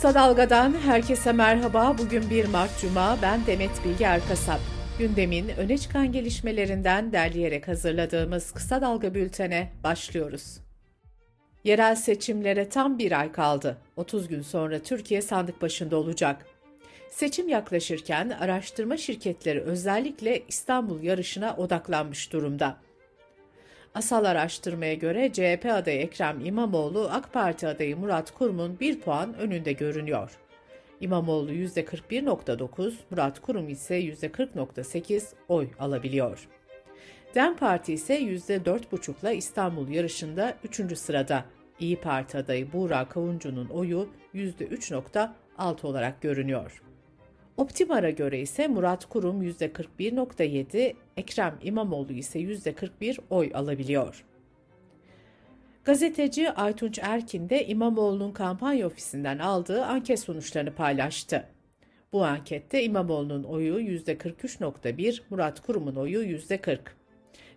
Kısa Dalga'dan herkese merhaba. Bugün 1 Mart Cuma. Ben Demet Bilge Erkasap. Gündemin öne çıkan gelişmelerinden derleyerek hazırladığımız Kısa Dalga bültene başlıyoruz. Yerel seçimlere tam bir ay kaldı. 30 gün sonra Türkiye sandık başında olacak. Seçim yaklaşırken araştırma şirketleri özellikle İstanbul yarışına odaklanmış durumda. Asal araştırmaya göre CHP adayı Ekrem İmamoğlu, AK Parti adayı Murat Kurum'un bir puan önünde görünüyor. İmamoğlu %41.9, Murat Kurum ise %40.8 oy alabiliyor. DEM Parti ise %4,5'la İstanbul yarışında 3. sırada. İyi Parti adayı Buğra Kavuncu'nun oyu %3.6 olarak görünüyor. Optimar'a göre ise Murat Kurum %41.7, Ekrem İmamoğlu ise %41 oy alabiliyor. Gazeteci Aytunç Erkin de İmamoğlu'nun kampanya ofisinden aldığı anket sonuçlarını paylaştı. Bu ankette İmamoğlu'nun oyu %43.1, Murat Kurum'un oyu %40.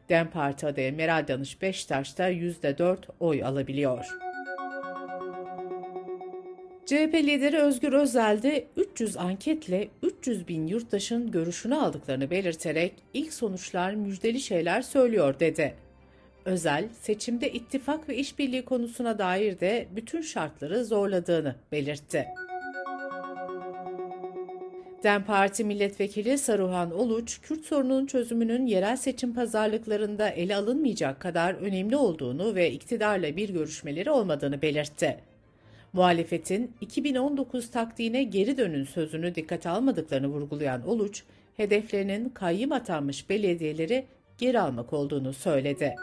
DEM Parti adayı Meral Danış Beştaş da %4 oy alabiliyor. CHP lideri Özgür Özel de 300 anketle 300 bin yurttaşın görüşünü aldıklarını belirterek ilk sonuçlar müjdeli şeyler söylüyor dedi. Özel, seçimde ittifak ve işbirliği konusuna dair de bütün şartları zorladığını belirtti. DEM Parti Milletvekili Saruhan Oluç, Kürt sorununun çözümünün yerel seçim pazarlıklarında ele alınmayacak kadar önemli olduğunu ve iktidarla bir görüşmeleri olmadığını belirtti. Muhalefetin 2019 taktiğine geri dönün sözünü dikkate almadıklarını vurgulayan Oluç, hedeflerinin kayyım atanmış belediyeleri geri almak olduğunu söyledi.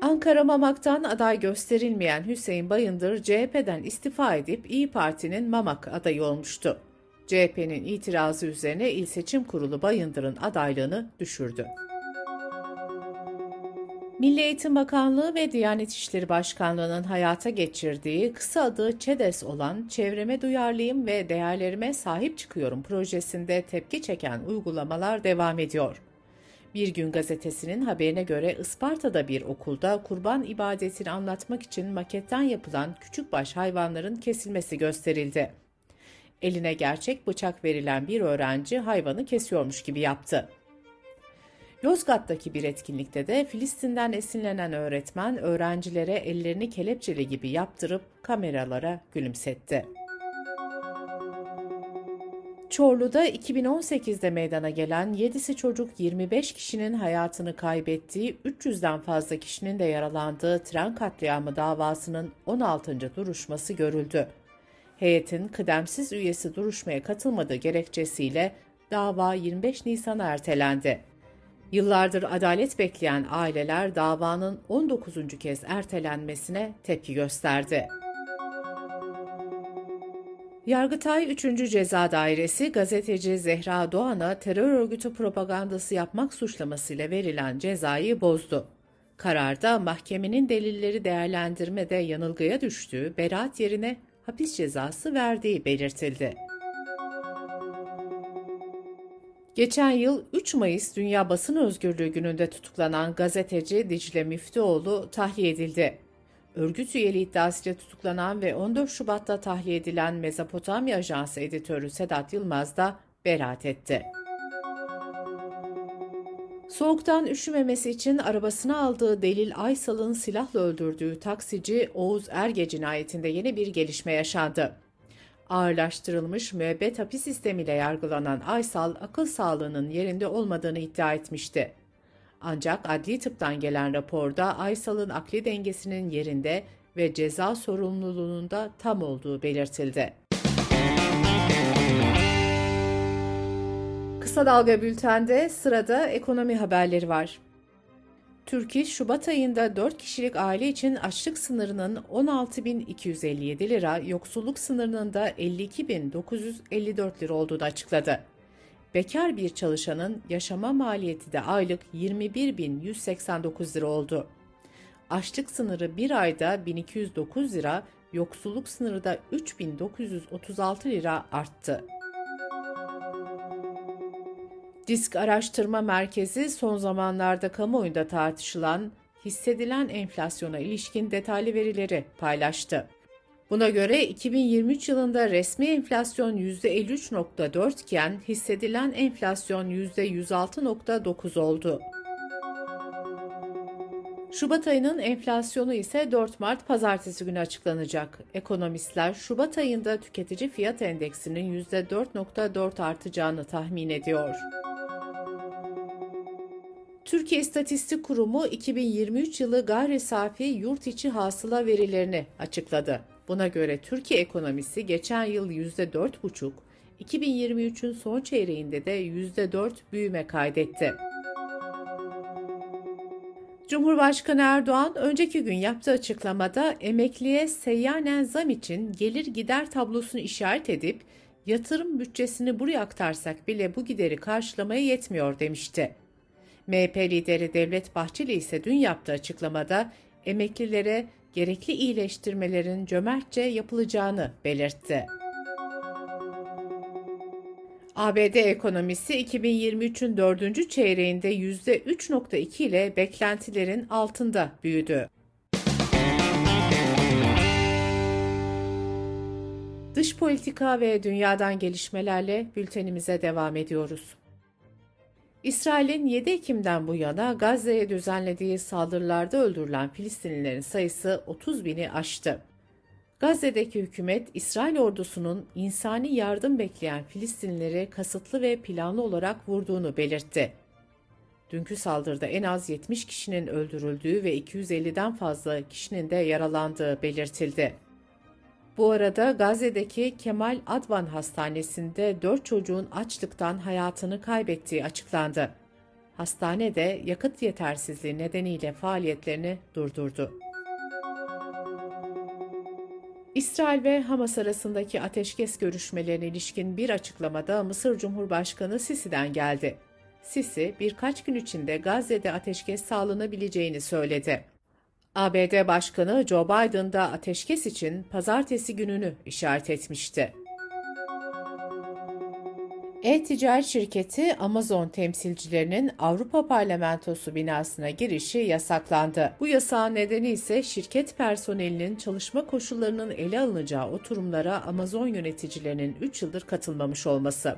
Ankara Mamak'tan aday gösterilmeyen Hüseyin Bayındır CHP'den istifa edip İyi Parti'nin Mamak adayı olmuştu. CHP'nin itirazı üzerine İl Seçim Kurulu Bayındır'ın adaylığını düşürdü. Milli Eğitim Bakanlığı ve Diyanet İşleri Başkanlığı'nın hayata geçirdiği kısa adı ÇEDES olan Çevreme Duyarlıyım ve Değerlerime Sahip Çıkıyorum projesinde tepki çeken uygulamalar devam ediyor. Bir Gün Gazetesi'nin haberine göre Isparta'da bir okulda kurban ibadetini anlatmak için maketten yapılan küçükbaş hayvanların kesilmesi gösterildi. Eline gerçek bıçak verilen bir öğrenci hayvanı kesiyormuş gibi yaptı. Yozgat'taki bir etkinlikte de Filistin'den esinlenen öğretmen öğrencilere ellerini kelepçeli gibi yaptırıp kameralara gülümsetti. Çorlu'da 2018'de meydana gelen 7'si çocuk 25 kişinin hayatını kaybettiği 300'den fazla kişinin de yaralandığı tren katliamı davasının 16. duruşması görüldü. Heyetin kıdemsiz üyesi duruşmaya katılmadığı gerekçesiyle dava 25 Nisan'a ertelendi. Yıllardır adalet bekleyen aileler davanın 19. kez ertelenmesine tepki gösterdi. Yargıtay 3. Ceza Dairesi gazeteci Zehra Doğan'a terör örgütü propagandası yapmak suçlamasıyla verilen cezayı bozdu. Kararda mahkemenin delilleri değerlendirmede yanılgıya düştüğü beraat yerine hapis cezası verdiği belirtildi. Geçen yıl 3 Mayıs Dünya Basın Özgürlüğü Günü'nde tutuklanan gazeteci Dicle Müftüoğlu tahliye edildi. Örgüt üyeli iddiasıyla tutuklanan ve 14 Şubat'ta tahliye edilen Mezopotamya Ajansı editörü Sedat Yılmaz da beraat etti. Soğuktan üşümemesi için arabasına aldığı Delil Aysal'ın silahla öldürdüğü taksici Oğuz Erge cinayetinde yeni bir gelişme yaşandı ağırlaştırılmış müebbet hapis sistemiyle yargılanan Aysal akıl sağlığının yerinde olmadığını iddia etmişti. Ancak adli tıptan gelen raporda Aysal'ın akli dengesinin yerinde ve ceza sorumluluğunun da tam olduğu belirtildi. Kısa Dalga Bülten'de sırada ekonomi haberleri var. Türk İş, Şubat ayında 4 kişilik aile için açlık sınırının 16.257 lira, yoksulluk sınırının da 52.954 lira olduğunu açıkladı. Bekar bir çalışanın yaşama maliyeti de aylık 21.189 lira oldu. Açlık sınırı bir ayda 1209 lira, yoksulluk sınırı da 3936 lira arttı. Disk Araştırma Merkezi son zamanlarda kamuoyunda tartışılan hissedilen enflasyona ilişkin detaylı verileri paylaştı. Buna göre 2023 yılında resmi enflasyon %53.4 iken hissedilen enflasyon %106.9 oldu. Şubat ayının enflasyonu ise 4 Mart pazartesi günü açıklanacak. Ekonomistler Şubat ayında tüketici fiyat endeksinin %4.4 artacağını tahmin ediyor. Türkiye İstatistik Kurumu 2023 yılı gayri safi yurt içi hasıla verilerini açıkladı. Buna göre Türkiye ekonomisi geçen yıl %4,5, 2023'ün son çeyreğinde de %4 büyüme kaydetti. Cumhurbaşkanı Erdoğan önceki gün yaptığı açıklamada emekliye seyyanen zam için gelir gider tablosunu işaret edip yatırım bütçesini buraya aktarsak bile bu gideri karşılamaya yetmiyor demişti. MHP lideri Devlet Bahçeli ise dün yaptığı açıklamada emeklilere gerekli iyileştirmelerin cömertçe yapılacağını belirtti. ABD ekonomisi 2023'ün dördüncü çeyreğinde %3.2 ile beklentilerin altında büyüdü. Dış politika ve dünyadan gelişmelerle bültenimize devam ediyoruz. İsrail'in 7 Ekim'den bu yana Gazze'ye düzenlediği saldırılarda öldürülen Filistinlilerin sayısı 30 bini aştı. Gazze'deki hükümet, İsrail ordusunun insani yardım bekleyen Filistinlileri kasıtlı ve planlı olarak vurduğunu belirtti. Dünkü saldırıda en az 70 kişinin öldürüldüğü ve 250'den fazla kişinin de yaralandığı belirtildi. Bu arada Gazze'deki Kemal Advan Hastanesi'nde 4 çocuğun açlıktan hayatını kaybettiği açıklandı. Hastane de yakıt yetersizliği nedeniyle faaliyetlerini durdurdu. İsrail ve Hamas arasındaki ateşkes görüşmelerine ilişkin bir açıklamada Mısır Cumhurbaşkanı Sisi'den geldi. Sisi birkaç gün içinde Gazze'de ateşkes sağlanabileceğini söyledi. ABD Başkanı Joe Biden da ateşkes için pazartesi gününü işaret etmişti. E-ticaret şirketi Amazon temsilcilerinin Avrupa Parlamentosu binasına girişi yasaklandı. Bu yasağın nedeni ise şirket personelinin çalışma koşullarının ele alınacağı oturumlara Amazon yöneticilerinin 3 yıldır katılmamış olması.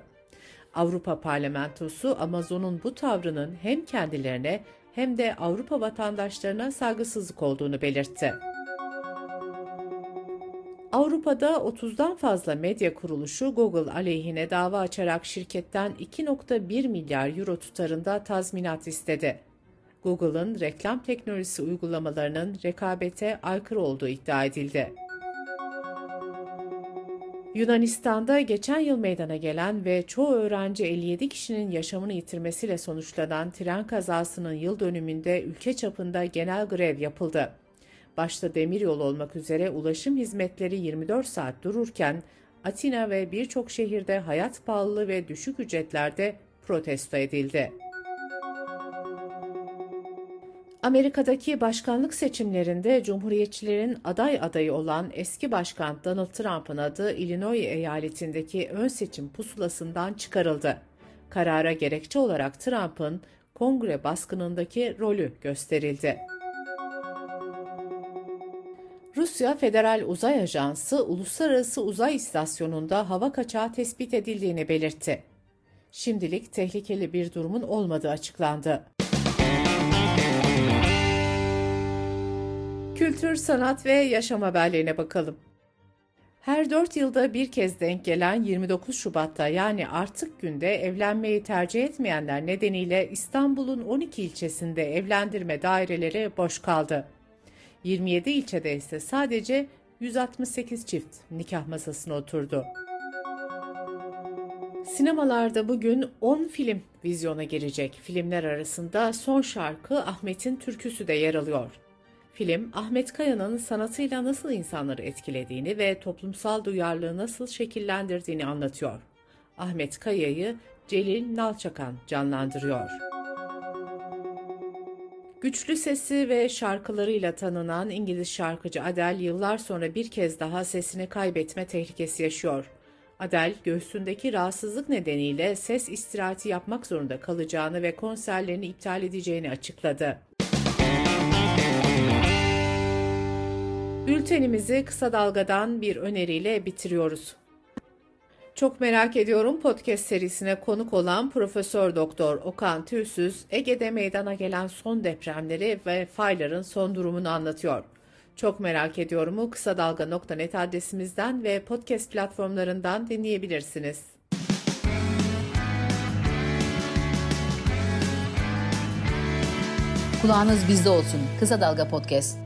Avrupa Parlamentosu Amazon'un bu tavrının hem kendilerine hem de Avrupa vatandaşlarına saygısızlık olduğunu belirtti. Avrupa'da 30'dan fazla medya kuruluşu Google aleyhine dava açarak şirketten 2.1 milyar euro tutarında tazminat istedi. Google'ın reklam teknolojisi uygulamalarının rekabete aykırı olduğu iddia edildi. Yunanistan'da geçen yıl meydana gelen ve çoğu öğrenci 57 kişinin yaşamını yitirmesiyle sonuçlanan tren kazasının yıl dönümünde ülke çapında genel grev yapıldı. Başta demiryolu olmak üzere ulaşım hizmetleri 24 saat dururken Atina ve birçok şehirde hayat pahalılığı ve düşük ücretlerde protesto edildi. Amerika'daki başkanlık seçimlerinde Cumhuriyetçilerin aday adayı olan eski başkan Donald Trump'ın adı Illinois eyaletindeki ön seçim pusulasından çıkarıldı. Karara gerekçe olarak Trump'ın kongre baskınındaki rolü gösterildi. Rusya Federal Uzay Ajansı Uluslararası Uzay İstasyonu'nda hava kaçağı tespit edildiğini belirtti. Şimdilik tehlikeli bir durumun olmadığı açıklandı. Kültür, sanat ve yaşam haberlerine bakalım. Her 4 yılda bir kez denk gelen 29 Şubat'ta yani artık günde evlenmeyi tercih etmeyenler nedeniyle İstanbul'un 12 ilçesinde evlendirme daireleri boş kaldı. 27 ilçede ise sadece 168 çift nikah masasına oturdu. Sinemalarda bugün 10 film vizyona girecek. Filmler arasında son şarkı Ahmet'in türküsü de yer alıyor. Film, Ahmet Kaya'nın sanatıyla nasıl insanları etkilediğini ve toplumsal duyarlılığı nasıl şekillendirdiğini anlatıyor. Ahmet Kaya'yı Celil Nalçakan canlandırıyor. Güçlü sesi ve şarkılarıyla tanınan İngiliz şarkıcı Adele yıllar sonra bir kez daha sesini kaybetme tehlikesi yaşıyor. Adele, göğsündeki rahatsızlık nedeniyle ses istirahati yapmak zorunda kalacağını ve konserlerini iptal edeceğini açıkladı. Bültenimizi kısa dalgadan bir öneriyle bitiriyoruz. Çok merak ediyorum podcast serisine konuk olan Profesör Doktor Okan Tüysüz, Ege'de meydana gelen son depremleri ve fayların son durumunu anlatıyor. Çok merak ediyorumu kısa dalga.net adresimizden ve podcast platformlarından dinleyebilirsiniz. Kulağınız bizde olsun. Kısa Dalga Podcast.